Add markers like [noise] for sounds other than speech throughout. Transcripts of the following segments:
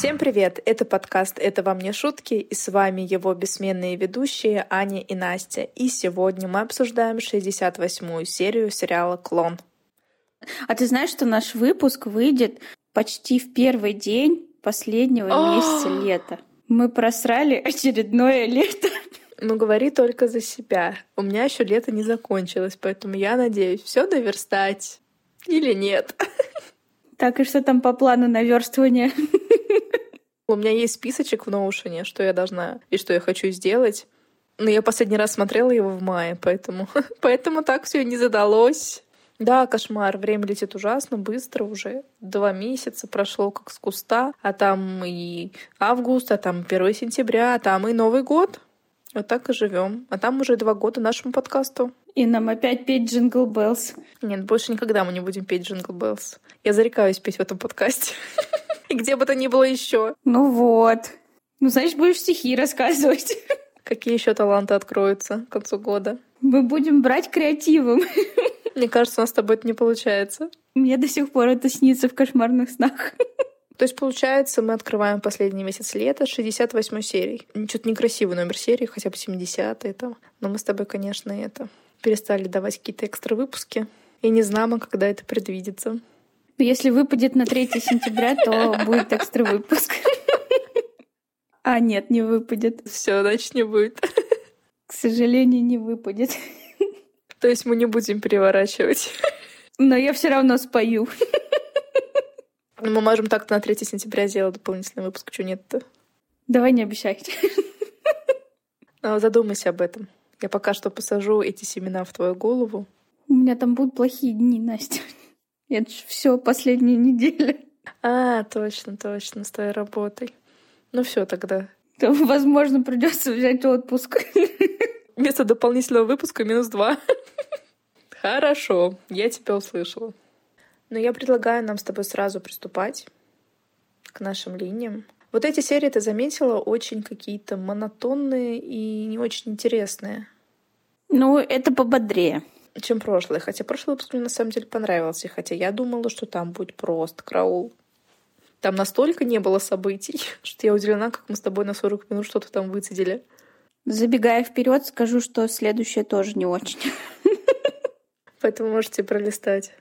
Всем привет! Это подкаст «Это вам не шутки» и с вами его бессменные ведущие Аня и Настя. И сегодня мы обсуждаем 68-ю серию сериала «Клон». А ты знаешь, что наш выпуск выйдет почти в первый день последнего месяца лета? Мы просрали очередное лето. Ну, говори только за себя. У меня еще лето не закончилось, поэтому я надеюсь все доверстать. Или нет. Так, и что там по плану наверстывания? У меня есть списочек в Notion, что я должна и что я хочу сделать. Но я последний раз смотрела его в мае, поэтому, [laughs] поэтому так все не задалось. Да, кошмар. Время летит ужасно быстро уже. Два месяца прошло как с куста. А там и август, а там 1 сентября, а там и Новый год. Вот так и живем. А там уже два года нашему подкасту. И нам опять петь Jingle Bells. Нет, больше никогда мы не будем петь Jingle Bells. Я зарекаюсь петь в этом подкасте. [laughs] И [laughs] где бы то ни было еще. Ну вот. Ну, значит, будешь стихи рассказывать. [laughs] Какие еще таланты откроются к концу года? Мы будем брать креативом. [laughs] Мне кажется, у нас с тобой это не получается. Мне до сих пор это снится в кошмарных снах. То есть, получается, мы открываем последний месяц лета 68 серий. Что-то некрасивый номер серии, хотя бы 70 там. Но мы с тобой, конечно, это перестали давать какие-то экстра выпуски. И не знаем, когда это предвидится. Если выпадет на 3 сентября, то будет экстра выпуск. А нет, не выпадет. Все, значит, не будет. К сожалению, не выпадет. То есть мы не будем переворачивать. Но я все равно спою. Ну, мы можем так-то на 3 сентября сделать дополнительный выпуск, что нет-то. Давай не обещайте. Но задумайся об этом. Я пока что посажу эти семена в твою голову. У меня там будут плохие дни, Настя. Это же все последняя неделя. А, точно, точно, с твоей работой. Ну все тогда. То, возможно, придется взять отпуск. Вместо дополнительного выпуска минус два. Хорошо, я тебя услышала. Но я предлагаю нам с тобой сразу приступать к нашим линиям. Вот эти серии, ты заметила, очень какие-то монотонные и не очень интересные. Ну, это пободрее. Чем прошлый. Хотя прошлый выпуск мне на самом деле понравился. Хотя я думала, что там будет просто краул. Там настолько не было событий, [laughs] что я удивлена, как мы с тобой на 40 минут что-то там выцедили. Забегая вперед, скажу, что следующее тоже не очень. Поэтому можете пролистать.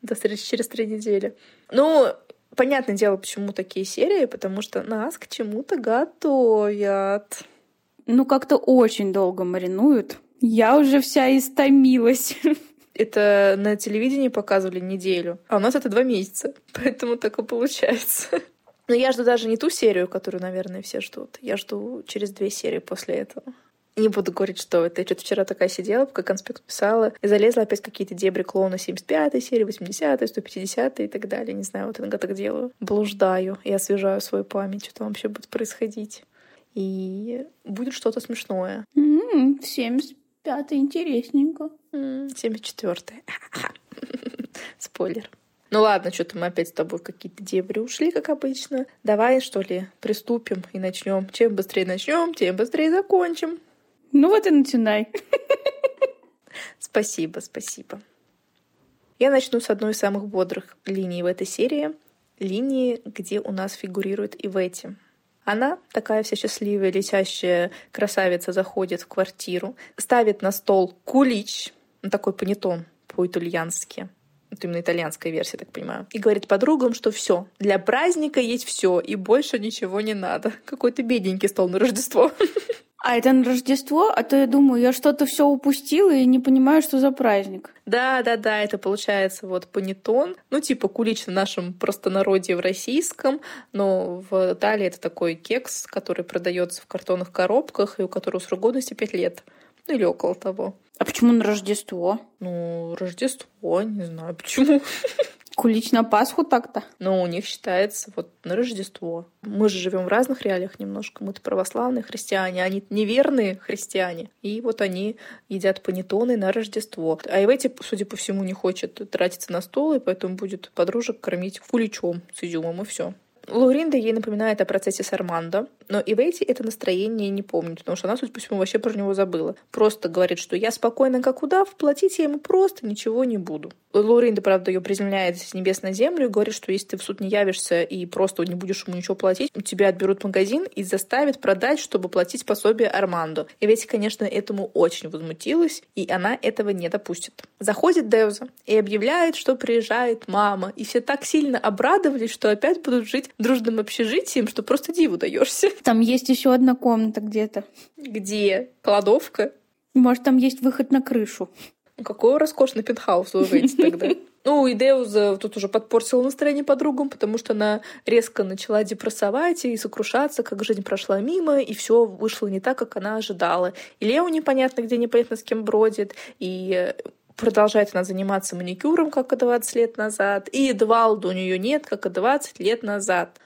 До встречи через три недели. Ну, понятное дело, почему такие серии, потому что нас к чему-то готовят. Ну, как-то очень долго маринуют. Я уже вся истомилась. Это на телевидении показывали неделю, а у нас это два месяца, [laughs] поэтому так и получается. Но я жду даже не ту серию, которую, наверное, все ждут. Я жду через две серии после этого. Не буду говорить, что это. Я что-то вчера такая сидела, пока конспект писала, и залезла опять какие-то дебри клоуна 75-й серии, 80-й, 150-й и так далее. Не знаю, вот иногда так делаю. Блуждаю и освежаю свою память, что там вообще будет происходить. И будет что-то смешное. Mm-hmm, Пятый, интересненько. 74-й. [laughs] Спойлер. Ну ладно, что-то мы опять с тобой какие-то дебри ушли, как обычно. Давай, что ли, приступим и начнем. Чем быстрее начнем, тем быстрее закончим. Ну вот и начинай. [laughs] Спасибо, спасибо. Я начну с одной из самых бодрых линий в этой серии. Линии, где у нас фигурирует и в Иветти. Она, такая вся счастливая, летящая красавица, заходит в квартиру, ставит на стол кулич, ну, такой панетон по-итальянски, это именно итальянская версия, так понимаю. И говорит подругам, что все, для праздника есть все, и больше ничего не надо. Какой-то бедненький стол на Рождество. [laughs] А это на Рождество? А то я думаю, я что-то все упустила и не понимаю, что за праздник. Да, да, да, это получается вот панетон. Ну, типа кулич в нашем простонародье в российском, но в Италии это такой кекс, который продается в картонных коробках и у которого срок годности 5 лет. Ну, или около того. А почему на Рождество? Ну, Рождество, не знаю почему. [laughs] Кулич на Пасху так-то? Но у них считается вот на Рождество. Мы же живем в разных реалиях немножко. Мы-то православные христиане, они неверные христиане. И вот они едят панеттоны на Рождество. А Ивети, судя по всему, не хочет тратиться на стол, и поэтому будет подружек кормить куличом с изюмом, и все. Лауринда ей напоминает о процессе с Армандо, но Ивети это настроение не помнит, потому что она, судя по всему, вообще про него забыла. Просто говорит, что я спокойно как удав, платить я ему просто ничего не буду. Лоринда, правда, ее приземляет с небес на землю и говорит, что если ты в суд не явишься и просто не будешь ему ничего платить, у тебя отберут магазин и заставят продать, чтобы платить пособие Армандо. И ведь, конечно, этому очень возмутилась, и она этого не допустит. Заходит Деуза и объявляет, что приезжает мама. И все так сильно обрадовались, что опять будут жить дружным общежитием, что просто диву даешься. Там есть еще одна комната где-то. Где? Кладовка? Может, там есть выход на крышу. Какой роскошный пентхаус вы живете тогда. [laughs] Ну, и Деуза тут уже подпортила настроение подругам, потому что она резко начала депрессовать и сокрушаться, как жизнь прошла мимо, и все вышло не так, как она ожидала. И Лео непонятно где, непонятно с кем бродит, и продолжает она заниматься маникюром, как и 20 лет назад, и Эдвалда у нее нет, как и 20 лет назад.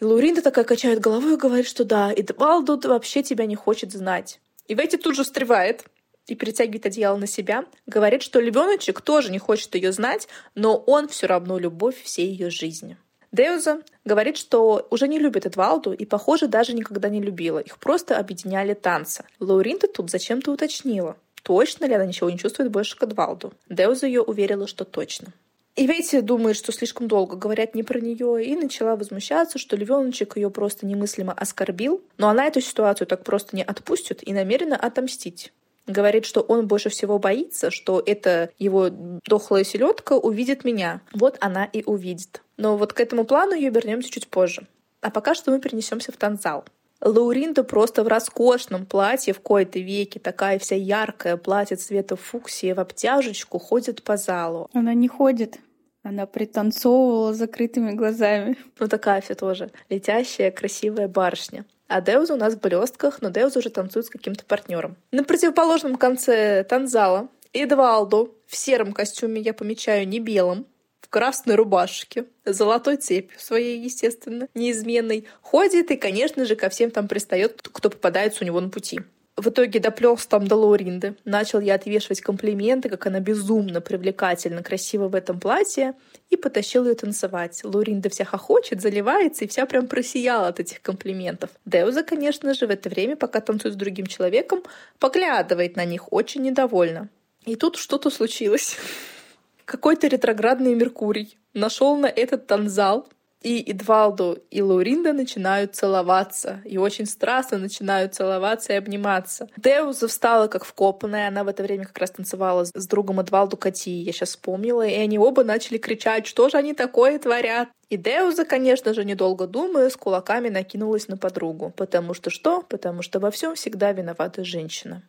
И Лауринда такая качает головой и говорит, что да, Эдвалду вообще тебя не хочет знать. И Ветти тут же встревает, и перетягивает одеяло на себя, говорит, что львеночек тоже не хочет ее знать, но он все равно любовь всей ее жизни. Деуза говорит, что уже не любит Эдвалду и, похоже, даже никогда не любила. Их просто объединяли танцы. Лауринта тут зачем-то уточнила, точно ли она ничего не чувствует больше к Эдвалду. Деуза ее уверила, что точно. И Ветти думает, что слишком долго говорят не про нее, и начала возмущаться, что львеночек ее просто немыслимо оскорбил, но она эту ситуацию так просто не отпустит и намерена отомстить говорит, что он больше всего боится, что эта его дохлая селедка увидит меня. Вот она и увидит. Но вот к этому плану ее вернемся чуть позже. А пока что мы перенесемся в танзал. Лауринда просто в роскошном платье в кои-то веки, такая вся яркая, платье цвета фуксии в обтяжечку, ходит по залу. Она не ходит. Она пританцовывала закрытыми глазами. Ну такая вся тоже летящая, красивая барышня. А Деуза у нас в блестках, но Деуза уже танцует с каким-то партнером. На противоположном конце танзала Эдвалдо в сером костюме, я помечаю, не белом, в красной рубашке, золотой цепью своей, естественно, неизменной, ходит и, конечно же, ко всем там пристает, кто попадается у него на пути. В итоге доплелся там до Лауринды. Начал я отвешивать комплименты, как она безумно привлекательно, красиво в этом платье, и потащил ее танцевать. Лауринда вся хохочет, заливается, и вся прям просияла от этих комплиментов. Деуза, конечно же, в это время, пока танцует с другим человеком, поглядывает на них очень недовольно. И тут что-то случилось. [laughs] Какой-то ретроградный Меркурий нашел на этот танзал и Эдвалду и Лауринда начинают целоваться. И очень страстно начинают целоваться и обниматься. Деуза встала как вкопанная. Она в это время как раз танцевала с другом Эдвалду Кати. Я сейчас вспомнила. И они оба начали кричать, что же они такое творят. И Деуза, конечно же, недолго думая, с кулаками накинулась на подругу. Потому что что? Потому что во всем всегда виновата женщина.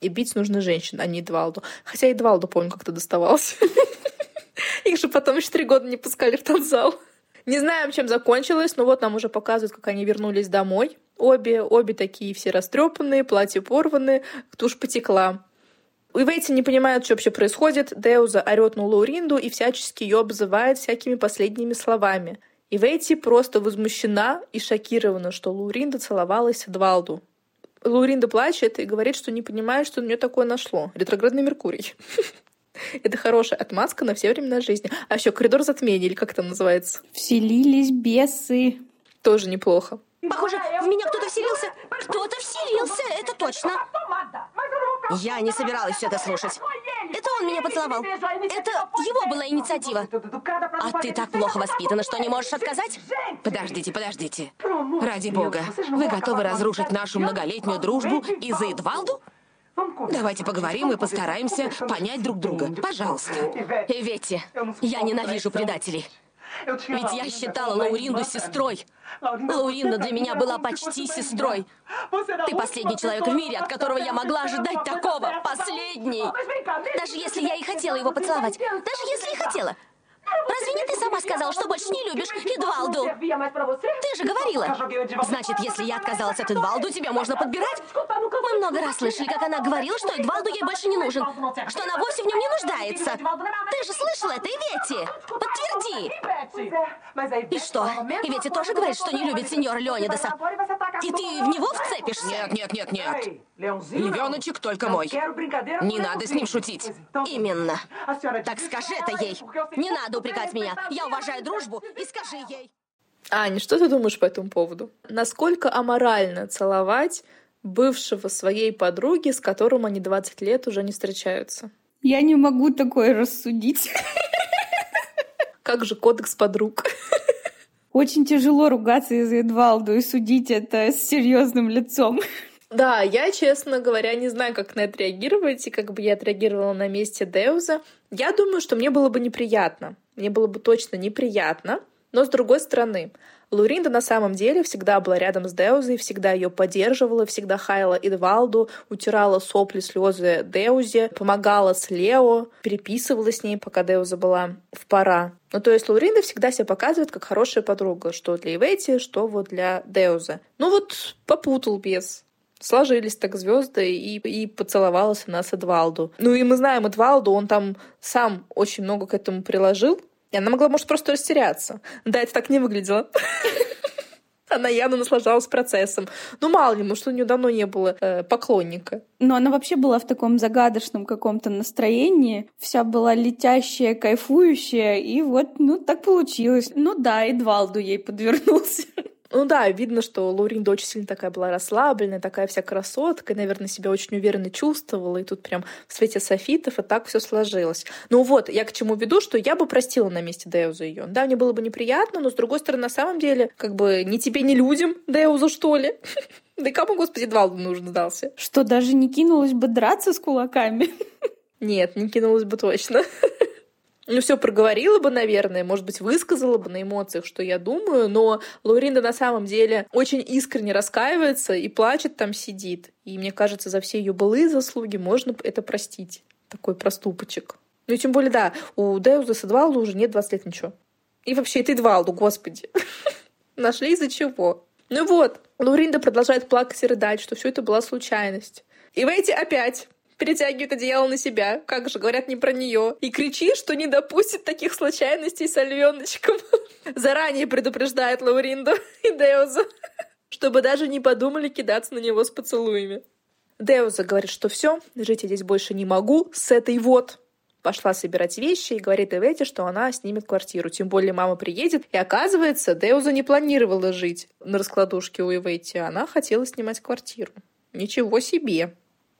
И бить нужно женщин, а не Эдвалду. Хотя Эдвалду, помню, как-то доставался. [laughs] Их же потом еще три года не пускали в тот зал. Не знаем, чем закончилось, но вот нам уже показывают, как они вернулись домой. Обе, обе такие все растрепанные, платье порванные, тушь потекла. И Вейти не понимают, что вообще происходит. Деуза орет на Лауринду и всячески ее обзывает всякими последними словами. И Вейти просто возмущена и шокирована, что Лауринда целовалась с Эдвалду. Лауринда плачет и говорит, что не понимает, что на нее такое нашло. Ретроградный Меркурий. [laughs] [laughs] Это хорошая отмазка на все времена жизни. А еще коридор затмения, или как это называется? Вселились бесы. Тоже неплохо. Похоже, в меня кто-то вселился. Кто-то вселился, это точно. Я не собиралась все это слушать. Это он меня поцеловал. Это его была инициатива. А ты так плохо воспитана, что не можешь отказать? Подождите, подождите. Ради бога, вы готовы разрушить нашу многолетнюю дружбу из-за Эдвалду? Давайте поговорим и постараемся понять друг друга. Пожалуйста. Ветти, я ненавижу предателей. Ведь я считала Лауринду сестрой. Лауринда для меня была почти сестрой. Ты последний человек в мире, от которого я могла ожидать такого. Последний. Даже если я и хотела его поцеловать. Даже если и хотела. Разве не ты сама сказала, что больше не любишь Эдвалду? Ты же говорила. Значит, если я отказалась от Эдвалду, тебя можно подбирать? Мы много раз слышали, как она говорила, что Эдвалду ей больше не нужен. Что она вовсе в нем не нуждается. Ты же слышала это, Ивети? Подтверди. И что? Ивети тоже говорит, что не любит сеньора Леонидаса? И ты в него вцепишься? Нет, нет, нет, нет. Львеночек только мой. Не надо с ним шутить. Именно. Так скажи это ей. Не надо упрекать меня. Я уважаю дружбу и скажи ей. Аня, что ты думаешь по этому поводу? Насколько аморально целовать бывшего своей подруги, с которым они 20 лет уже не встречаются? Я не могу такое рассудить. Как же кодекс подруг? Очень тяжело ругаться из Эдвалду и судить это с серьезным лицом. Да, я, честно говоря, не знаю, как на это реагировать, и как бы я отреагировала на месте Деуза. Я думаю, что мне было бы неприятно. Мне было бы точно неприятно. Но с другой стороны, Луринда на самом деле всегда была рядом с Деузой, всегда ее поддерживала, всегда хаяла Эдвалду, утирала сопли, слезы Деузе, помогала с Лео, переписывала с ней, пока Деуза была в пора. Ну, то есть Луринда всегда себя показывает как хорошая подруга, что для Ивети, что вот для Деуза. Ну вот попутал без сложились так звезды, и, и поцеловалась она с Эдвалду. Ну и мы знаем Эдвалду, он там сам очень много к этому приложил, и она могла, может, просто растеряться. Да, это так не выглядело. [laughs] Она явно наслаждалась процессом. Ну, мало ли, может, у нее давно не было э, поклонника. Но она вообще была в таком загадочном каком-то настроении. Вся была летящая, кайфующая. И вот, ну, так получилось. Ну да, Эдвалду ей подвернулся. [laughs] Ну да, видно, что Лауринда очень сильно такая была расслабленная, такая вся красотка, и, наверное, себя очень уверенно чувствовала, и тут прям в свете софитов, и так все сложилось. Ну вот, я к чему веду, что я бы простила на месте Деуза ее. Да, мне было бы неприятно, но, с другой стороны, на самом деле, как бы ни тебе, ни людям Деуза, что ли? [laughs] Да и кому, господи, Двалду нужно дался? Что, даже не кинулась бы драться с кулаками? Нет, не кинулась бы точно [laughs] ну, все проговорила бы, наверное, может быть, высказала бы на эмоциях, что я думаю, но Лауринда на самом деле очень искренне раскаивается и плачет там сидит. И мне кажется, за все ее былые заслуги можно это простить. Такой проступочек. Ну и тем более, да, у Деуза с Эдвалду уже нет 20 лет ничего. И вообще, это Эдвалду, господи. [laughs] Нашли из-за чего. Ну вот, Лауринда продолжает плакать и рыдать, что все это была случайность. И в эти опять перетягивает одеяло на себя, как же говорят не про нее, и кричит, что не допустит таких случайностей с Альвеночком. [laughs] Заранее предупреждает Лауринду [laughs] и Деузу, [laughs] чтобы даже не подумали кидаться на него с поцелуями. Деуза говорит, что все, жить я здесь больше не могу с этой вот. Пошла собирать вещи и говорит Эвете, что она снимет квартиру. Тем более мама приедет. И оказывается, Деуза не планировала жить на раскладушке у Эвети. Она хотела снимать квартиру. Ничего себе.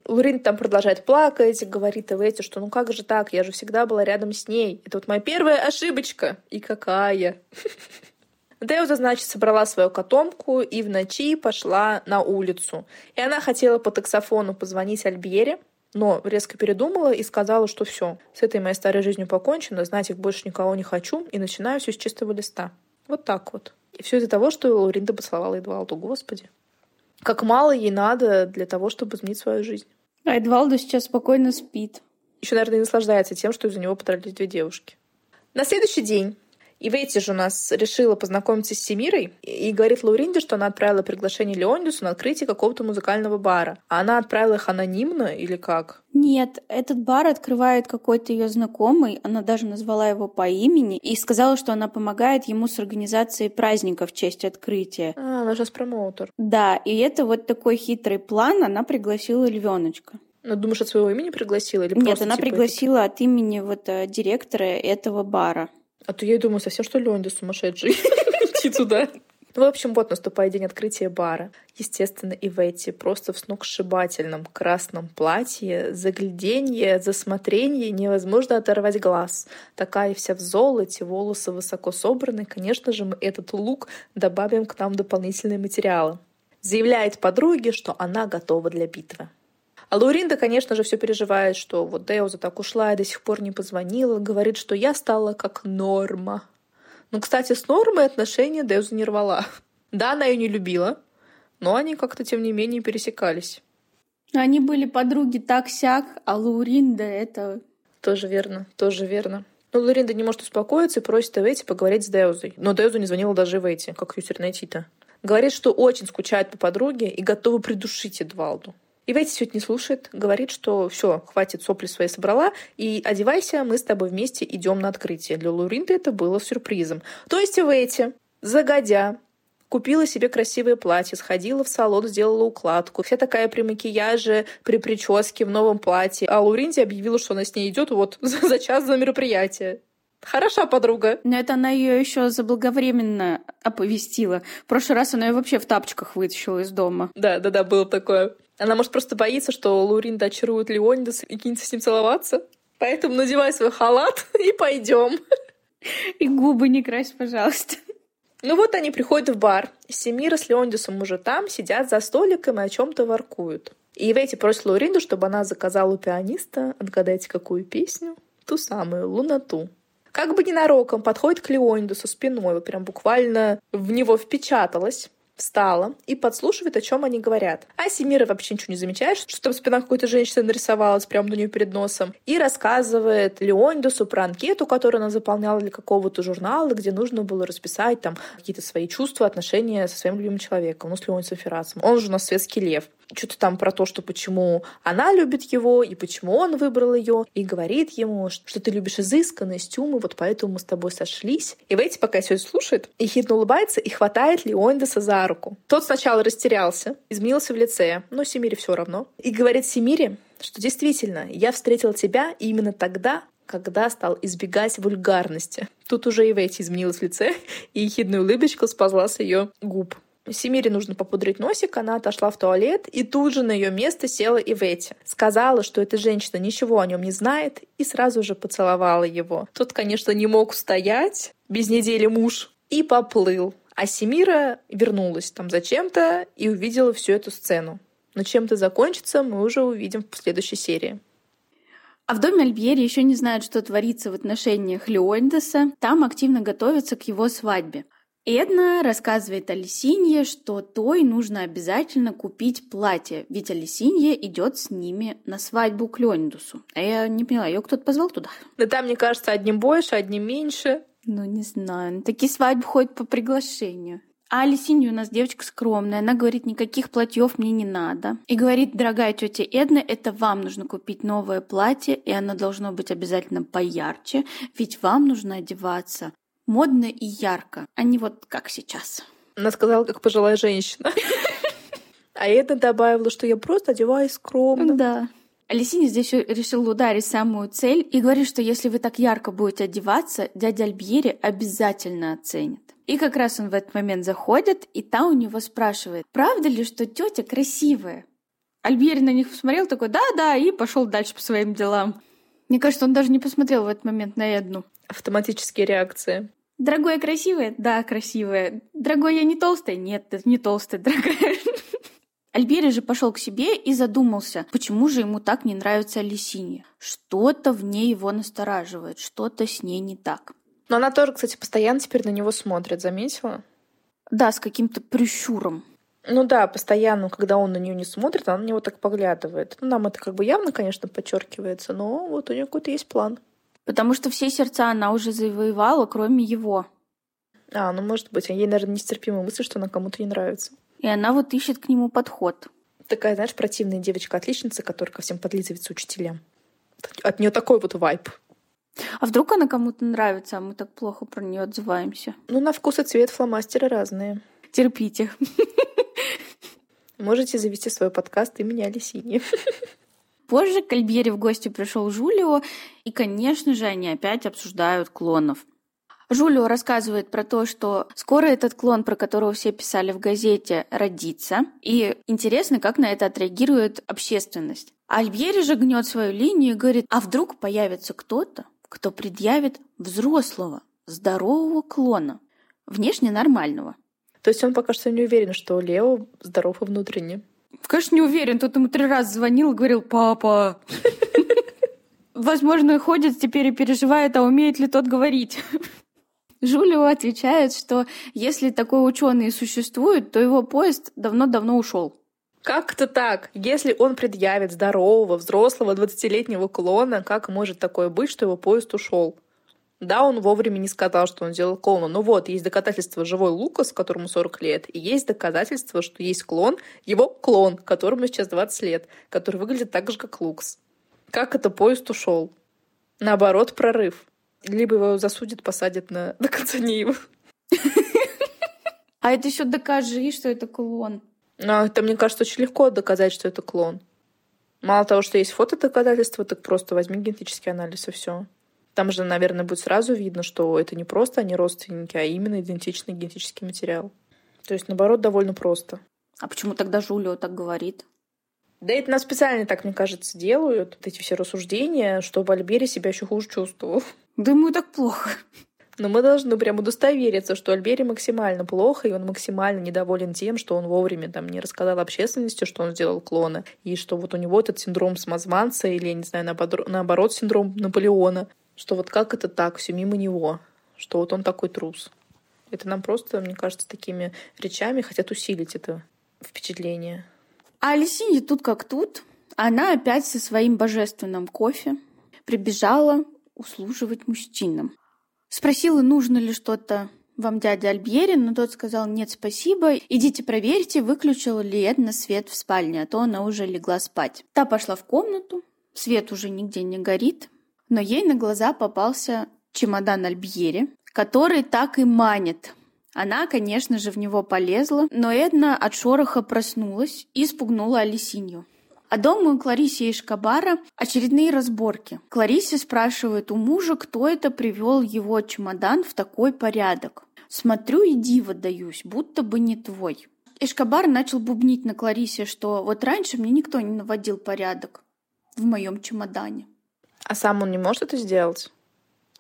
Лурин там продолжает плакать, говорит Эвети, что ну как же так, я же всегда была рядом с ней. Это вот моя первая ошибочка. И какая? [laughs] Деуза, значит, собрала свою котомку и в ночи пошла на улицу. И она хотела по таксофону позвонить Альбере, но резко передумала и сказала, что все, с этой моей старой жизнью покончено, знать их больше никого не хочу, и начинаю все с чистого листа. Вот так вот. И все из-за того, что Лоринда поцеловала Эдвалду. Господи. Как мало ей надо для того, чтобы изменить свою жизнь. А Эдвалду сейчас спокойно спит. Еще, наверное, и наслаждается тем, что из-за него подрались две девушки. На следующий день Ивети же у нас решила познакомиться с Семирой и говорит Лауринде, что она отправила приглашение Леондису на открытие какого-то музыкального бара. А она отправила их анонимно или как? Нет, этот бар открывает какой-то ее знакомый, она даже назвала его по имени и сказала, что она помогает ему с организацией праздника в честь открытия. А, она сейчас промоутер. Да, и это вот такой хитрый план, она пригласила львеночка. Ну, думаешь, от своего имени пригласила или Нет, просто, она типа, пригласила это... от имени вот э, директора этого бара. А то я и думаю, совсем что Леонид сумасшедший [laughs] идти туда. Ну, в общем, вот наступает день открытия бара. Естественно, и в эти просто в сногсшибательном красном платье, загляденье, засмотрение невозможно оторвать глаз. Такая вся в золоте, волосы высоко собраны. Конечно же, мы этот лук добавим к нам дополнительные материалы. Заявляет подруге, что она готова для битвы. А Лауринда, конечно же, все переживает, что вот Деуза так ушла и до сих пор не позвонила, говорит, что я стала как норма. Ну, кстати, с нормой отношения Деуза не рвала. Да, она ее не любила, но они как-то, тем не менее, пересекались. Они были подруги так-сяк, а Лауринда это... Тоже верно, тоже верно. Но Лауринда не может успокоиться и просит Эвети поговорить с Деузой. Но Деуза не звонила даже Эвети, как ее найти-то. Говорит, что очень скучает по подруге и готова придушить Эдвалду. И Ветти все это не слушает, говорит, что все, хватит, сопли свои собрала, и одевайся, мы с тобой вместе идем на открытие. Для Луринды это было сюрпризом. То есть Ветти, загодя, купила себе красивое платье, сходила в салон, сделала укладку. Вся такая при макияже, при прическе, в новом платье. А Луринди объявила, что она с ней идет вот [laughs] за час за мероприятие. Хороша подруга. Но это она ее еще заблаговременно оповестила. В прошлый раз она ее вообще в тапочках вытащила из дома. Да, да, да, было такое. Она, может, просто боится, что Лауринда очарует Леонидас и кинется с ним целоваться. Поэтому надевай свой халат [laughs] и пойдем. И губы не крась, пожалуйста. Ну вот они приходят в бар. Семира с Леондисом уже там, сидят за столиком и о чем-то воркуют. И Ветти просит Лауринду, чтобы она заказала у пианиста, отгадайте, какую песню, ту самую, «Лунату». Как бы ненароком подходит к Леонидусу спиной, вот прям буквально в него впечаталась встала и подслушивает, о чем они говорят. А Семира вообще ничего не замечает, что там спина какой-то женщины нарисовалась прямо у нее перед носом. И рассказывает Леондусу про анкету, которую она заполняла для какого-то журнала, где нужно было расписать там какие-то свои чувства, отношения со своим любимым человеком, ну, с Леонидом Феррасом. Он же у нас светский лев что-то там про то, что почему она любит его, и почему он выбрал ее, и говорит ему, что ты любишь изысканность, ум, вот поэтому мы с тобой сошлись. И Вейти пока все это слушает, и хитно улыбается и хватает Леондеса за руку. Тот сначала растерялся, изменился в лице, но Семире все равно. И говорит Семире, что действительно, я встретил тебя именно тогда, когда стал избегать вульгарности. Тут уже и Вейти изменилась в лице, [laughs] и ехидная улыбочка сползла с ее губ. Семире нужно попудрить носик, она отошла в туалет, и тут же на ее место села Ивети. Сказала, что эта женщина ничего о нем не знает, и сразу же поцеловала его. Тот, конечно, не мог устоять, без недели муж, и поплыл. А Семира вернулась там зачем-то и увидела всю эту сцену. Но чем это закончится, мы уже увидим в следующей серии. А в доме Альбьери еще не знают, что творится в отношениях Леондеса. Там активно готовятся к его свадьбе. Эдна рассказывает Алисинье, что той нужно обязательно купить платье, ведь Алисинья идет с ними на свадьбу к Леондусу. А я не поняла, ее кто-то позвал туда? Да там, мне кажется, одним больше, одним меньше. Ну, не знаю. Такие свадьбы ходят по приглашению. А Алисинья у нас девочка скромная. Она говорит, никаких платьев мне не надо. И говорит, дорогая тетя Эдна, это вам нужно купить новое платье, и оно должно быть обязательно поярче, ведь вам нужно одеваться модно и ярко, а не вот как сейчас. Она сказала, как пожилая женщина. [laughs] А это добавила, что я просто одеваюсь скромно. Да. Алисини здесь решил ударить самую цель и говорит, что если вы так ярко будете одеваться, дядя Альбьери обязательно оценит. И как раз он в этот момент заходит, и та у него спрашивает, правда ли, что тетя красивая? Альбьери на них посмотрел такой, да-да, и пошел дальше по своим делам. Мне кажется, он даже не посмотрел в этот момент на Эдну. Автоматические реакции. Дорогая красивая? Да, красивая. Дорогой, я не толстая? Нет, ты не толстая, дорогая. Альбери же пошел к себе и задумался, почему же ему так не нравится Алисинья. Что-то в ней его настораживает, что-то с ней не так. Но она тоже, кстати, постоянно теперь на него смотрит, заметила? Да, с каким-то прищуром. Ну да, постоянно, когда он на нее не смотрит, она на него так поглядывает. Ну, нам это как бы явно, конечно, подчеркивается, но вот у нее какой-то есть план. Потому что все сердца она уже завоевала, кроме его. А, ну может быть. А ей, наверное, нестерпимая мысль, что она кому-то не нравится. И она вот ищет к нему подход. Такая, знаешь, противная девочка-отличница, которая ко всем подлизывается учителям. От нее такой вот вайп. А вдруг она кому-то нравится, а мы так плохо про нее отзываемся? Ну, на вкус и цвет фломастеры разные. Терпите. [laughs] Можете завести свой подкаст имени Алисини. [laughs] Позже к Альбьере в гости пришел Жулио, и, конечно же, они опять обсуждают клонов. Жулио рассказывает про то, что скоро этот клон, про которого все писали в газете, родится. И интересно, как на это отреагирует общественность. А Альбьери же гнет свою линию и говорит, а вдруг появится кто-то, кто предъявит взрослого, здорового клона, внешне нормального. То есть он пока что не уверен, что Лео здоров и внутренне. Конечно, не уверен. Тут ему три раза звонил и говорил, папа. Возможно, ходит теперь и переживает, а умеет ли тот говорить. Жулио отвечает, что если такой ученый существует, то его поезд давно-давно ушел. Как это так? Если он предъявит здорового, взрослого, 20-летнего клона, как может такое быть, что его поезд ушел? Да, он вовремя не сказал, что он сделал клона. Но вот, есть доказательства живой Лукас, которому 40 лет, и есть доказательства, что есть клон, его клон, которому сейчас 20 лет, который выглядит так же, как Лукас. Как это поезд ушел? Наоборот, прорыв. Либо его засудят, посадят на до конца Нивы. А это еще докажи, что это клон. Ну, это, мне кажется, очень легко доказать, что это клон. Мало того, что есть фотодоказательства, так просто возьми генетический анализ и все. Там же, наверное, будет сразу видно, что это не просто они родственники, а именно идентичный генетический материал. То есть, наоборот, довольно просто. А почему тогда Жулио так говорит? Да это нас специально так, мне кажется, делают, вот эти все рассуждения, чтобы Альбери себя еще хуже чувствовал. Да ему так плохо. Но мы должны прям удостовериться, что Альбери максимально плохо, и он максимально недоволен тем, что он вовремя там не рассказал общественности, что он сделал клона, и что вот у него этот синдром самозванца, или, я не знаю, наоборот, синдром Наполеона, что вот как это так, все мимо него, что вот он такой трус. Это нам просто, мне кажется, такими речами хотят усилить это впечатление. А Алисинья тут как тут. Она опять со своим божественным кофе прибежала услуживать мужчинам. Спросила, нужно ли что-то вам дядя Альбьери, но тот сказал, нет, спасибо, идите проверьте, выключила ли Эдна свет в спальне, а то она уже легла спать. Та пошла в комнату, свет уже нигде не горит, но ей на глаза попался чемодан Альбьери, который так и манит. Она, конечно же, в него полезла, но Эдна от шороха проснулась и спугнула Алисинью. А дома у Клариси и Шкабара очередные разборки. Кларисе спрашивает у мужа, кто это привел его чемодан в такой порядок. Смотрю и диво даюсь, будто бы не твой. Эшкабар начал бубнить на Кларисе, что вот раньше мне никто не наводил порядок в моем чемодане. А сам он не может это сделать?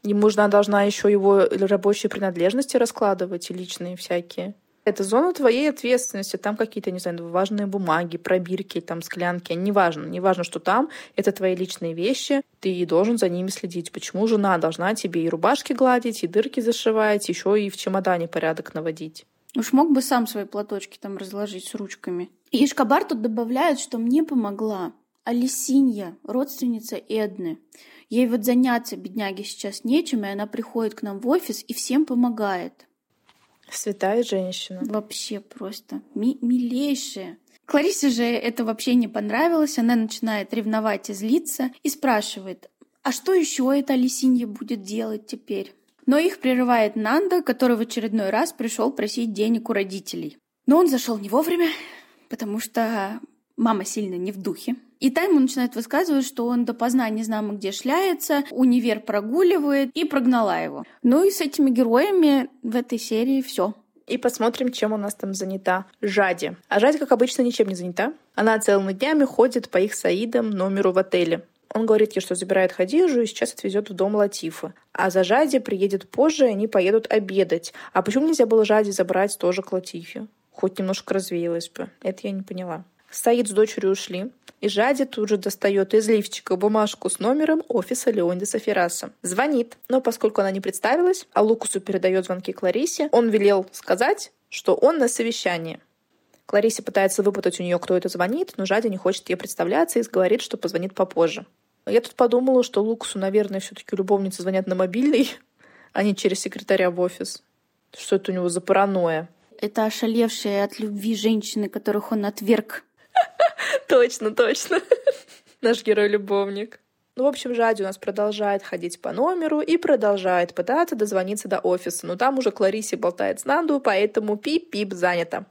Ему же должна еще его рабочие принадлежности раскладывать и личные всякие. Это зона твоей ответственности. Там какие-то, не знаю, важные бумаги, пробирки, там склянки. Неважно. Неважно, что там. Это твои личные вещи. Ты должен за ними следить. Почему жена должна тебе и рубашки гладить, и дырки зашивать, еще и в чемодане порядок наводить? Уж мог бы сам свои платочки там разложить с ручками. И Ишкабар тут добавляет, что мне помогла Алисинья, родственница Эдны. Ей вот заняться, бедняге, сейчас нечем, и она приходит к нам в офис и всем помогает. Святая женщина. Вообще просто ми милейшая. Кларисе же это вообще не понравилось. Она начинает ревновать и злиться и спрашивает, а что еще эта Алисинья будет делать теперь? Но их прерывает Нанда, который в очередной раз пришел просить денег у родителей. Но он зашел не вовремя, потому что мама сильно не в духе. И та ему начинает высказывать, что он допоздна не знамо где шляется, универ прогуливает, и прогнала его. Ну и с этими героями в этой серии все. И посмотрим, чем у нас там занята Жади. А Жади, как обычно, ничем не занята. Она целыми днями ходит по их Саидам номеру в отеле. Он говорит ей, что забирает Хадижу и сейчас отвезет в дом Латифа. А за Жади приедет позже, и они поедут обедать. А почему нельзя было Жади забрать тоже к Латифе? Хоть немножко развеялась бы. Это я не поняла. Саид с дочерью ушли, и Жади тут же достает из лифчика бумажку с номером офиса Леонида Ферраса. Звонит, но поскольку она не представилась, а Лукусу передает звонки Кларисе, он велел сказать, что он на совещании. Кларисе пытается выпутать у нее, кто это звонит, но Жади не хочет ей представляться и говорит, что позвонит попозже. Я тут подумала, что Лукусу, наверное, все-таки любовницы звонят на мобильный, [laughs] а не через секретаря в офис. Что это у него за паранойя? Это ошалевшие от любви женщины, которых он отверг [laughs] Точно, точно. [laughs] Наш герой-любовник. Ну, в общем, Жади у нас продолжает ходить по номеру и продолжает пытаться дозвониться до офиса. Но там уже Кларисе болтает с Нанду, поэтому пип-пип занято.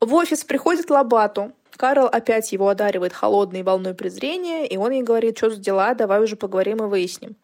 В офис приходит Лабату. Карл опять его одаривает холодной волной презрения, и он ей говорит, что за дела, давай уже поговорим и выясним.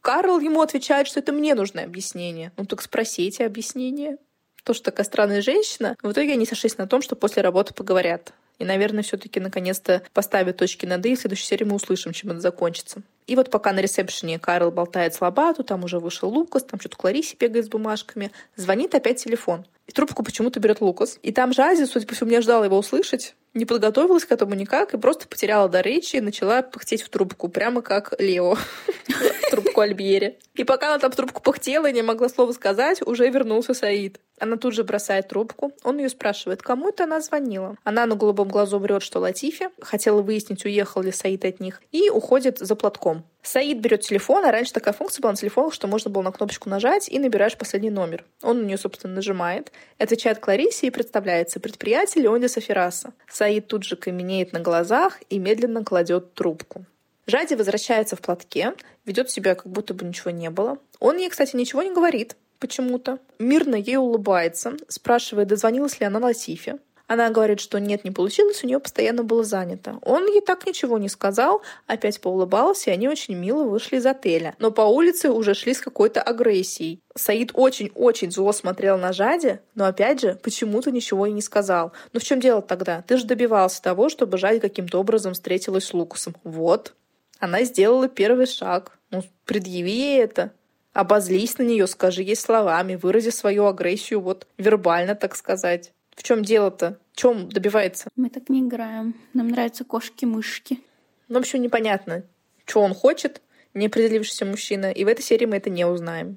Карл ему отвечает, что это мне нужно объяснение. Ну так спросите объяснение. То, что такая странная женщина, в итоге они сошлись на том, что после работы поговорят. И, наверное, все-таки наконец-то поставят точки над «и», в следующей серии мы услышим, чем это закончится. И вот пока на ресепшене Карл болтает с Лобату, там уже вышел Лукас, там что-то Кларисе бегает с бумажками, звонит опять телефон. И трубку почему-то берет Лукас. И там же Азия, судя по всему, не ожидала его услышать, не подготовилась к этому никак и просто потеряла до речи и начала пыхтеть в трубку, прямо как Лео [laughs] трубку Альбьери. И пока она там в трубку пыхтела и не могла слова сказать, уже вернулся Саид. Она тут же бросает трубку. Он ее спрашивает, кому это она звонила. Она на голубом глазу врет, что Латифе. Хотела выяснить, уехал ли Саид от них. И уходит за платком. Саид берет телефон, а раньше такая функция была на телефонах, что можно было на кнопочку нажать и набираешь последний номер. Он на нее, собственно, нажимает, отвечает Кларисе и представляется предприятие Леониса Ферраса. Саид тут же каменеет на глазах и медленно кладет трубку. Жади возвращается в платке, ведет себя, как будто бы ничего не было. Он ей, кстати, ничего не говорит почему-то. Мирно ей улыбается, спрашивает, дозвонилась ли она Латифе. Она говорит, что нет, не получилось, у нее постоянно было занято. Он ей так ничего не сказал, опять поулыбался, и они очень мило вышли из отеля. Но по улице уже шли с какой-то агрессией. Саид очень-очень зло смотрел на Жади, но опять же, почему-то ничего и не сказал. Но в чем дело тогда? Ты же добивался того, чтобы Жади каким-то образом встретилась с Лукусом. Вот. Она сделала первый шаг. Ну, предъяви ей это. Обозлись на нее, скажи ей словами, вырази свою агрессию вот вербально, так сказать. В чем дело-то? В чем добивается? Мы так не играем. Нам нравятся кошки-мышки. Ну, в общем, непонятно, что он хочет, не определившийся мужчина, и в этой серии мы это не узнаем.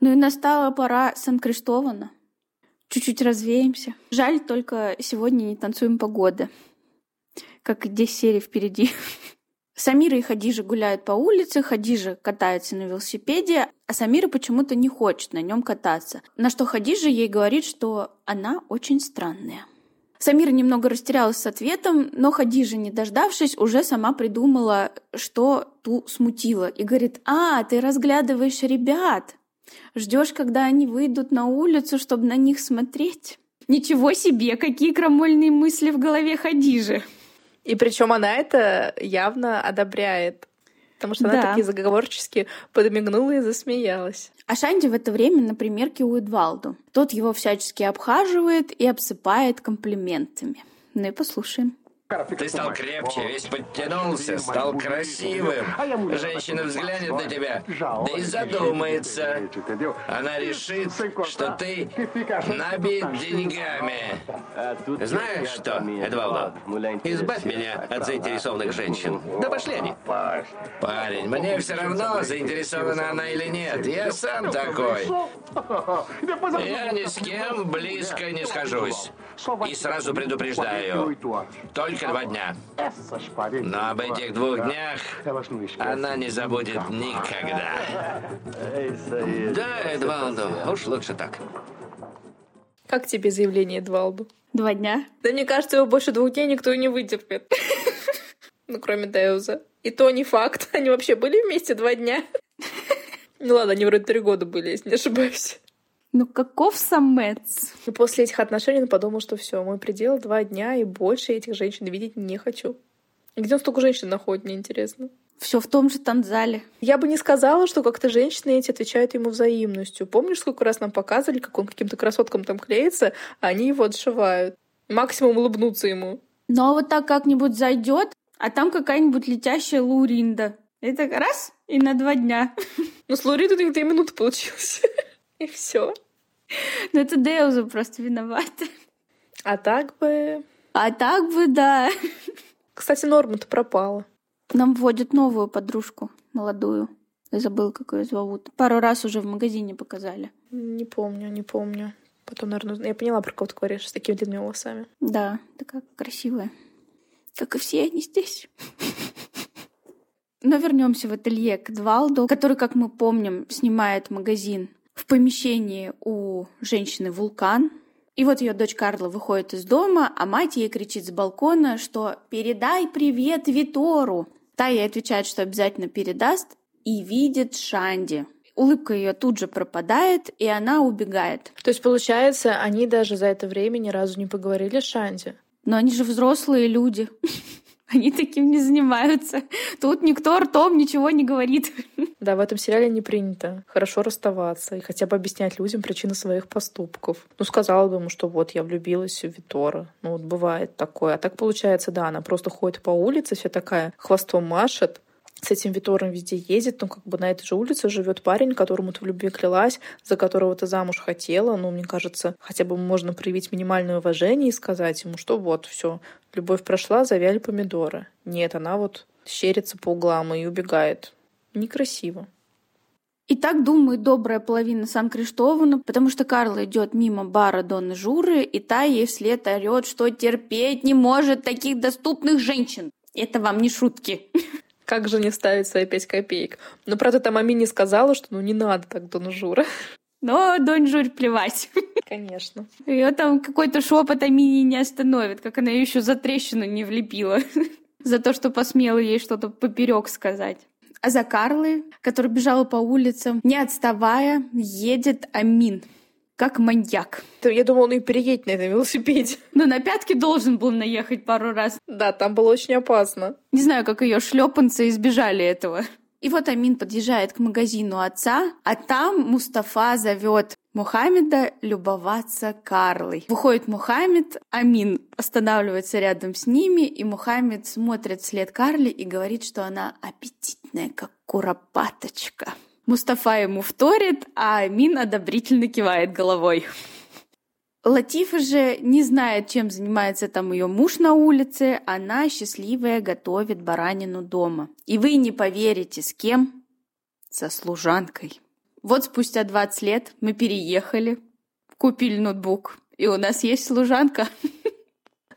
Ну и настала пора Сан-Криштована. Чуть-чуть развеемся. Жаль, только сегодня не танцуем погоды. Как и 10 серий впереди. [laughs] Самира и Хадижа гуляют по улице, Хадижа катается на велосипеде, а Самира почему-то не хочет на нем кататься. На что Хадижа ей говорит, что она очень странная. Самира немного растерялась с ответом, но Хадижа, не дождавшись, уже сама придумала, что ту смутило. И говорит, а, ты разглядываешь ребят. Ждешь, когда они выйдут на улицу, чтобы на них смотреть. Ничего себе, какие крамольные мысли в голове Хадижи. И причем она это явно одобряет. Потому что она такие заговорчески подмигнула и засмеялась. А Шанди в это время на примерке у Эдвалду. Тот его всячески обхаживает и обсыпает комплиментами. Ну и послушаем. Ты стал крепче, весь подтянулся, стал красивым. Женщина взглянет на тебя, да и задумается. Она решит, что ты набит деньгами. Знаешь что, Эдвалдо, избавь меня от заинтересованных женщин. Да пошли они. Парень, мне все равно, заинтересована она или нет. Я сам такой. Я ни с кем близко не схожусь. И сразу предупреждаю. Только два дня. Но об этих двух днях она не забудет никогда. Да, Эдвалдо, уж лучше так. Как тебе заявление Эдвалду? Два дня? Да мне кажется, его больше двух дней никто и не вытерпит. [laughs] Ну, кроме Деуза. И то не факт. Они вообще были вместе два дня. [laughs] Ну ладно, они вроде три года были, если не ошибаюсь. Ну каков самец? И после этих отношений он подумал, что все, мой предел два дня, и больше этих женщин видеть не хочу. Где он столько женщин находит, мне интересно. Все в том же танзале. Я бы не сказала, что как-то женщины эти отвечают ему взаимностью. Помнишь, сколько раз нам показывали, как он каким-то красоткам там клеится, а они его отшивают. Максимум улыбнуться ему. Ну а вот так как-нибудь зайдет, а там какая-нибудь летящая Лауринда. Это раз и на два дня. Ну, с Лауридой у них две минуты получилось. [laughs] [laughs] И все. Ну, это Деуза просто виновата. А так бы... А так бы, да. Кстати, Норма-то пропала. Нам вводят новую подружку, молодую. Я забыл, как ее зовут. Пару раз уже в магазине показали. Не помню, не помню. Потом, наверное, я поняла, про кого ты говоришь, с такими длинными волосами. Да, такая красивая. Как и все они здесь. [laughs] Но вернемся в ателье к Двалду, который, как мы помним, снимает магазин в помещении у женщины вулкан. И вот ее дочь Карла выходит из дома, а мать ей кричит с балкона, что «передай привет Витору». Та ей отвечает, что обязательно передаст, и видит Шанди. Улыбка ее тут же пропадает, и она убегает. То есть, получается, они даже за это время ни разу не поговорили с Шанди? Но они же взрослые люди. Они таким не занимаются. Тут никто ртом ничего не говорит. Да, в этом сериале не принято хорошо расставаться и хотя бы объяснять людям причины своих поступков. Ну, сказала бы ему, что вот я влюбилась в Витора. Ну, вот бывает такое. А так получается, да, она просто ходит по улице, вся такая хвостом машет, с этим Витором везде ездит, ну, как бы на этой же улице живет парень, которому ты в любви клялась, за которого ты замуж хотела. Ну, мне кажется, хотя бы можно проявить минимальное уважение и сказать ему, что вот, все, любовь прошла, завяли помидоры. Нет, она вот щерится по углам и убегает. Некрасиво. И так думает добрая половина Сан-Криштована, потому что Карла идет мимо бара Донны Журы, и та ей вслед орет, что терпеть не может таких доступных женщин. Это вам не шутки. [laughs] Как же не ставить свои пять копеек? Но, правда, там Ами не сказала, что ну не надо так Дон Жура. Но Дон Жур плевать. Конечно. Ее там какой-то шепот Амини не остановит, как она ее еще за трещину не влепила. За то, что посмела ей что-то поперек сказать. А за Карлой, которая бежала по улицам, не отставая, едет Амин как маньяк. Я думала, он и переедет на этом велосипеде. [laughs] Но на пятки должен был наехать пару раз. Да, там было очень опасно. Не знаю, как ее шлепанцы избежали этого. И вот Амин подъезжает к магазину отца, а там Мустафа зовет Мухаммеда любоваться Карлой. Выходит Мухаммед, Амин останавливается рядом с ними, и Мухаммед смотрит вслед Карли и говорит, что она аппетитная, как куропаточка. Мустафа ему вторит, а Амин одобрительно кивает головой. Латифа же не знает, чем занимается там ее муж на улице. Она счастливая готовит баранину дома. И вы не поверите, с кем? Со служанкой. Вот спустя 20 лет мы переехали, купили ноутбук, и у нас есть служанка. [laughs]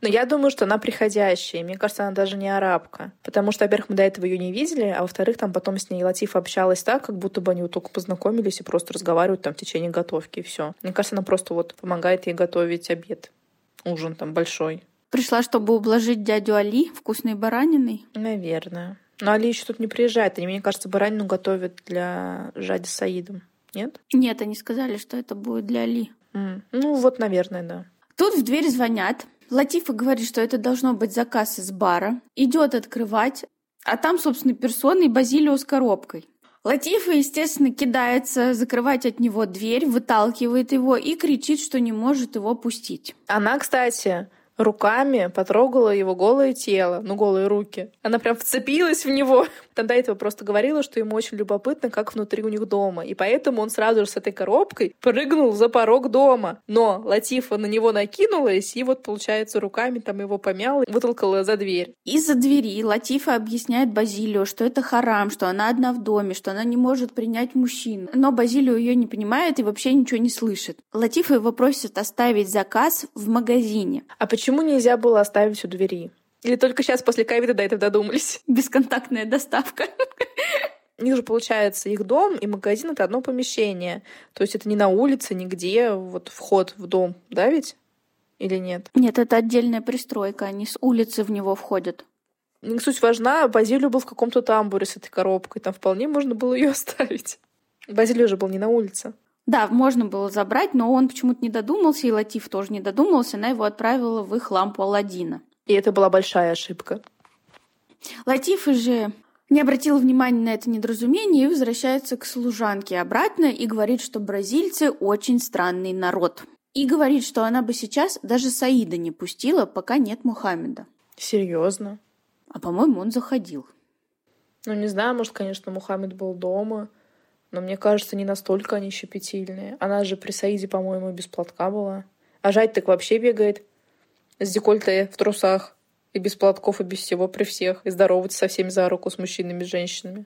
Но я думаю, что она приходящая. Мне кажется, она даже не арабка. Потому что, во-первых, мы до этого ее не видели, а во-вторых, там потом с ней Латифа общалась так, как будто бы они вот только познакомились и просто разговаривают там в течение готовки, и все. Мне кажется, она просто вот помогает ей готовить обед. Ужин там большой. Пришла, чтобы ублажить дядю Али вкусной бараниной? Наверное. Но Али еще тут не приезжает. Они, мне кажется, баранину готовят для Жади с Саидом. Нет? Нет, они сказали, что это будет для Али. Mm. Ну, вот, наверное, да. Тут в дверь звонят. Латифа говорит, что это должно быть заказ из бара. Идет открывать, а там, собственно, персона и Базилио с коробкой. Латифа, естественно, кидается закрывать от него дверь, выталкивает его и кричит, что не может его пустить. Она, кстати, руками потрогала его голое тело, ну, голые руки. Она прям вцепилась в него. [laughs] До этого просто говорила, что ему очень любопытно, как внутри у них дома. И поэтому он сразу же с этой коробкой прыгнул за порог дома. Но Латифа на него накинулась, и вот, получается, руками там его помяла, вытолкала за дверь. Из-за двери Латифа объясняет Базилио, что это харам, что она одна в доме, что она не может принять мужчин. Но Базилио ее не понимает и вообще ничего не слышит. Латифа его просит оставить заказ в магазине. А почему нельзя было оставить у двери? Или только сейчас после ковида до этого додумались? Бесконтактная доставка. У них же получается их дом и магазин — это одно помещение. То есть это не на улице, нигде, вот вход в дом, да ведь? Или нет? Нет, это отдельная пристройка, они с улицы в него входят. Не суть важна, Базилио был в каком-то тамбуре с этой коробкой, там вполне можно было ее оставить. Базилио же был не на улице. Да, можно было забрать, но он почему-то не додумался, и Латиф тоже не додумался, она его отправила в их лампу Алладина. И это была большая ошибка. Латифа же не обратил внимания на это недоразумение и возвращается к служанке обратно и говорит, что бразильцы очень странный народ. И говорит, что она бы сейчас даже Саида не пустила, пока нет Мухаммеда. Серьезно? А по-моему, он заходил. Ну, не знаю, может, конечно, Мухаммед был дома, но мне кажется, не настолько они щепетильные. Она же при Саиде, по-моему, без платка была. А Жать так вообще бегает с декольте в трусах и без платков и без всего при всех, и здороваться со всеми за руку, с мужчинами, с женщинами.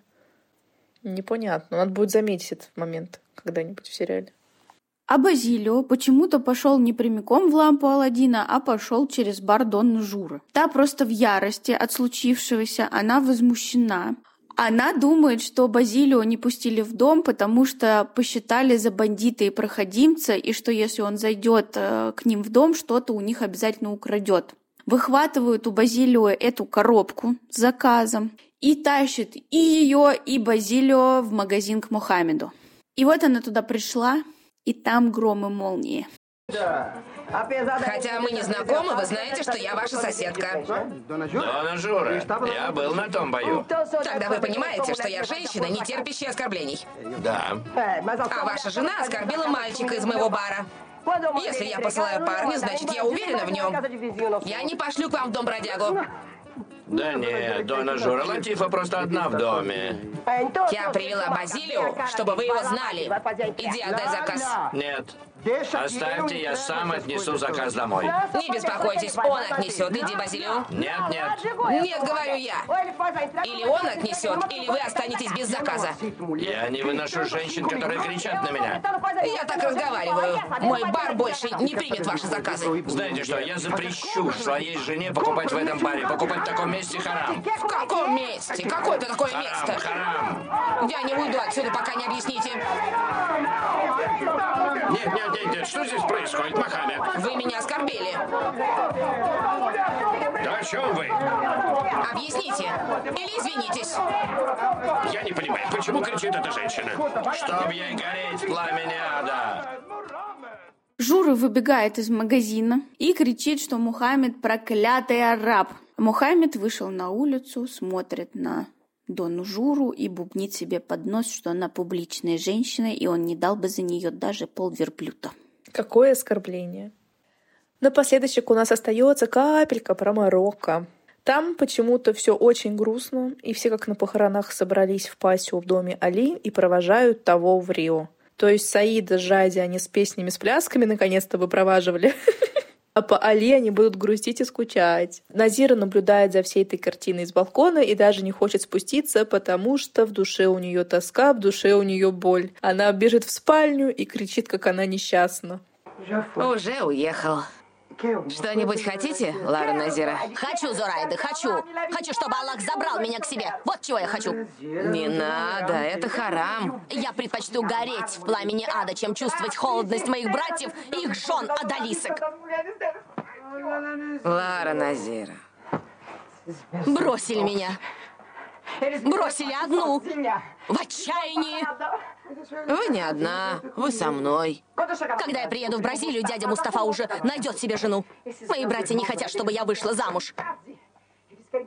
Непонятно. Надо будет заметить этот момент когда-нибудь в сериале. А Базилио почему-то пошел не прямиком в лампу Аладдина, а пошел через бар Донны Журы. Та просто в ярости от случившегося, она возмущена. Она думает, что Базилио не пустили в дом, потому что посчитали за бандита и проходимца, и что если он зайдет э, к ним в дом, что-то у них обязательно украдет. Выхватывают у Базилио эту коробку с заказом и тащит и ее, и Базилио в магазин к Мухаммеду. И вот она туда пришла, и там громы молнии. Хотя мы не знакомы, вы знаете, что я ваша соседка. Дона Жура, я был на том бою. Тогда вы понимаете, что я женщина, не терпящая оскорблений. Да. А ваша жена оскорбила мальчика из моего бара. Если я посылаю парня, значит, я уверена в нем. Я не пошлю к вам в дом бродягу. Да нет, Дона Жура, Латифа просто одна в доме. Я привела Базилию, чтобы вы его знали. Иди отдай заказ. Нет. Оставьте, я сам отнесу заказ домой. Не беспокойтесь, он отнесет. Иди, Базилио. Нет, нет. Нет, говорю я. Или он отнесет, или вы останетесь без заказа. Я не выношу женщин, которые кричат на меня. Я так разговариваю. Мой бар больше не примет ваши заказы. Знаете что, я запрещу своей жене покупать в этом баре. Покупать в таком месте харам. В каком месте? Какое это такое Харам, место? харам. Я не уйду отсюда, пока не объясните. Нет, нет, нет, нет, что здесь происходит, Мохаммед? Вы меня оскорбили. Да о чем вы? Объясните. Или извинитесь. Я не понимаю, почему кричит эта женщина? Чтоб ей гореть в пламени ада. Жура выбегает из магазина и кричит, что Мухаммед проклятый араб. Мухаммед вышел на улицу, смотрит на Дону Журу и бубнит себе под нос, что она публичная женщина, и он не дал бы за нее даже полверблюда. Какое оскорбление. Напоследочек у нас остается капелька про Марокко. Там почему-то все очень грустно, и все как на похоронах собрались в пасеу в доме Али и провожают того в Рио. То есть Саида Жади они с песнями, с плясками наконец-то выпроваживали. [laughs] А по Али они будут грустить и скучать. Назира наблюдает за всей этой картиной с балкона и даже не хочет спуститься, потому что в душе у нее тоска, в душе у нее боль. Она бежит в спальню и кричит, как она несчастна. Уже уехал. Что-нибудь хотите, Лара Назира? Хочу, Зурайда, хочу. Хочу, чтобы Аллах забрал меня к себе. Вот чего я хочу. Не надо, это харам. Я предпочту гореть в пламени ада, чем чувствовать холодность моих братьев и их жен Адалисок. Лара Назира. Бросили меня. Бросили одну. В отчаянии. Вы не одна, вы со мной. Когда я приеду в Бразилию, дядя Мустафа уже найдет себе жену. Мои братья не хотят, чтобы я вышла замуж.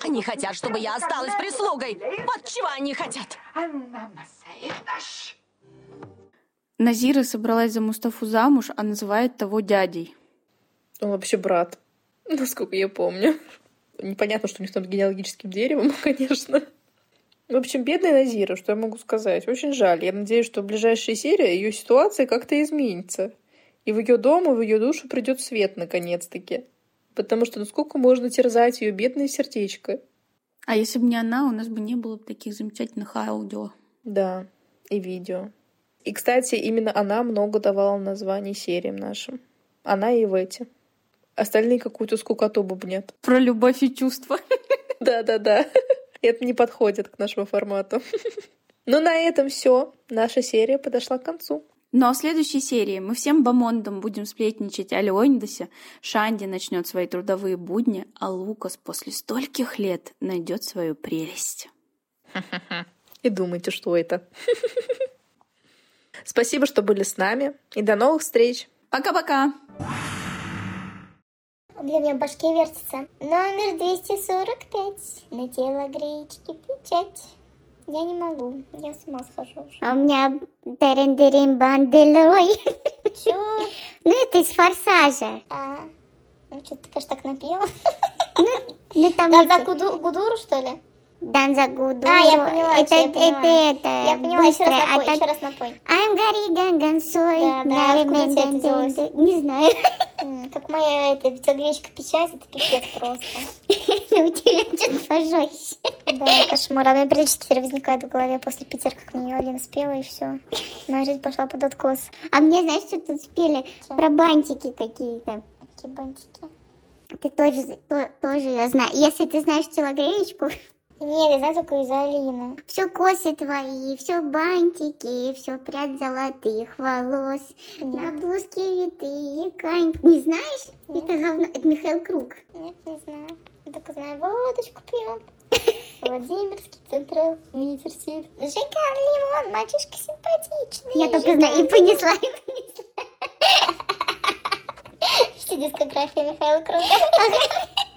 Они хотят, чтобы я осталась прислугой. Вот чего они хотят. Назира собралась за Мустафу замуж, а называет того дядей. Он вообще брат, [laughs] насколько я помню. Непонятно, что у них там с генеалогическим деревом, [laughs] конечно. В общем, бедная Назира, что я могу сказать. Очень жаль. Я надеюсь, что в ближайшей серии ее ситуация как-то изменится. И в ее дом, и в ее душу придет свет наконец-таки. Потому что ну сколько можно терзать ее бедное сердечко. А если бы не она, у нас бы не было таких замечательных аудио. Да, и видео. И, кстати, именно она много давала названий сериям нашим. Она и в эти. Остальные какую-то скукоту бубнят. Про любовь и чувства. [laughs] Да-да-да. Это не подходит к нашему формату. [laughs] Ну, на этом все. Наша серия подошла к концу. Но в следующей серии мы всем бомондам будем сплетничать о Леонидасе, Шанди начнет свои трудовые будни, а Лукас после стольких лет найдет свою прелесть. [laughs] И думайте, что это. [laughs] Спасибо, что были с нами. И до новых встреч. Пока-пока! Для меня в башке вертится. Номер 245. На тело гречки печать. Я не могу. Я с ума схожу уже. А у меня Терендерин Банделой. Чё? [laughs] Ну, это из «Форсажа». А, ну что, ты, конечно, так напела. Ну, там Да, Гуду- Гудуру, что ли? Данза Гуду. А, я поняла, Это, я это, поняла. это, Я поняла, еще быстро. раз А напой, так- еще раз напой. I'm Гарри Гангансой. Да, да, откуда тебе это взялось? Не знаю. Как моя эта гречка печать, это пипец просто. [laughs] У тебя что-то пожестче. Да, кошмар. Она периодически теперь возникает в голове после Питера, как мне Алина спела, и все. Моя жизнь пошла под откос. А мне, знаешь, что тут спели? Про бантики какие-то. Какие бантики. Ты тоже, то- тоже я знаю. Если ты знаешь телогречку, Нет, я знаю только из Алины. все косы твои, все бантики, все прядь золотых волос, на блузке витые кань. Не знаешь? Это говно, это Михаил Круг. Нет, не знаю. Я только знаю, водочку пьем. Владимирский централ, университет. Жека Лимон, мальчишка симпатичный. Я только знаю, и понесла, и понесла. Все дискография Михаила Круга. [laughs]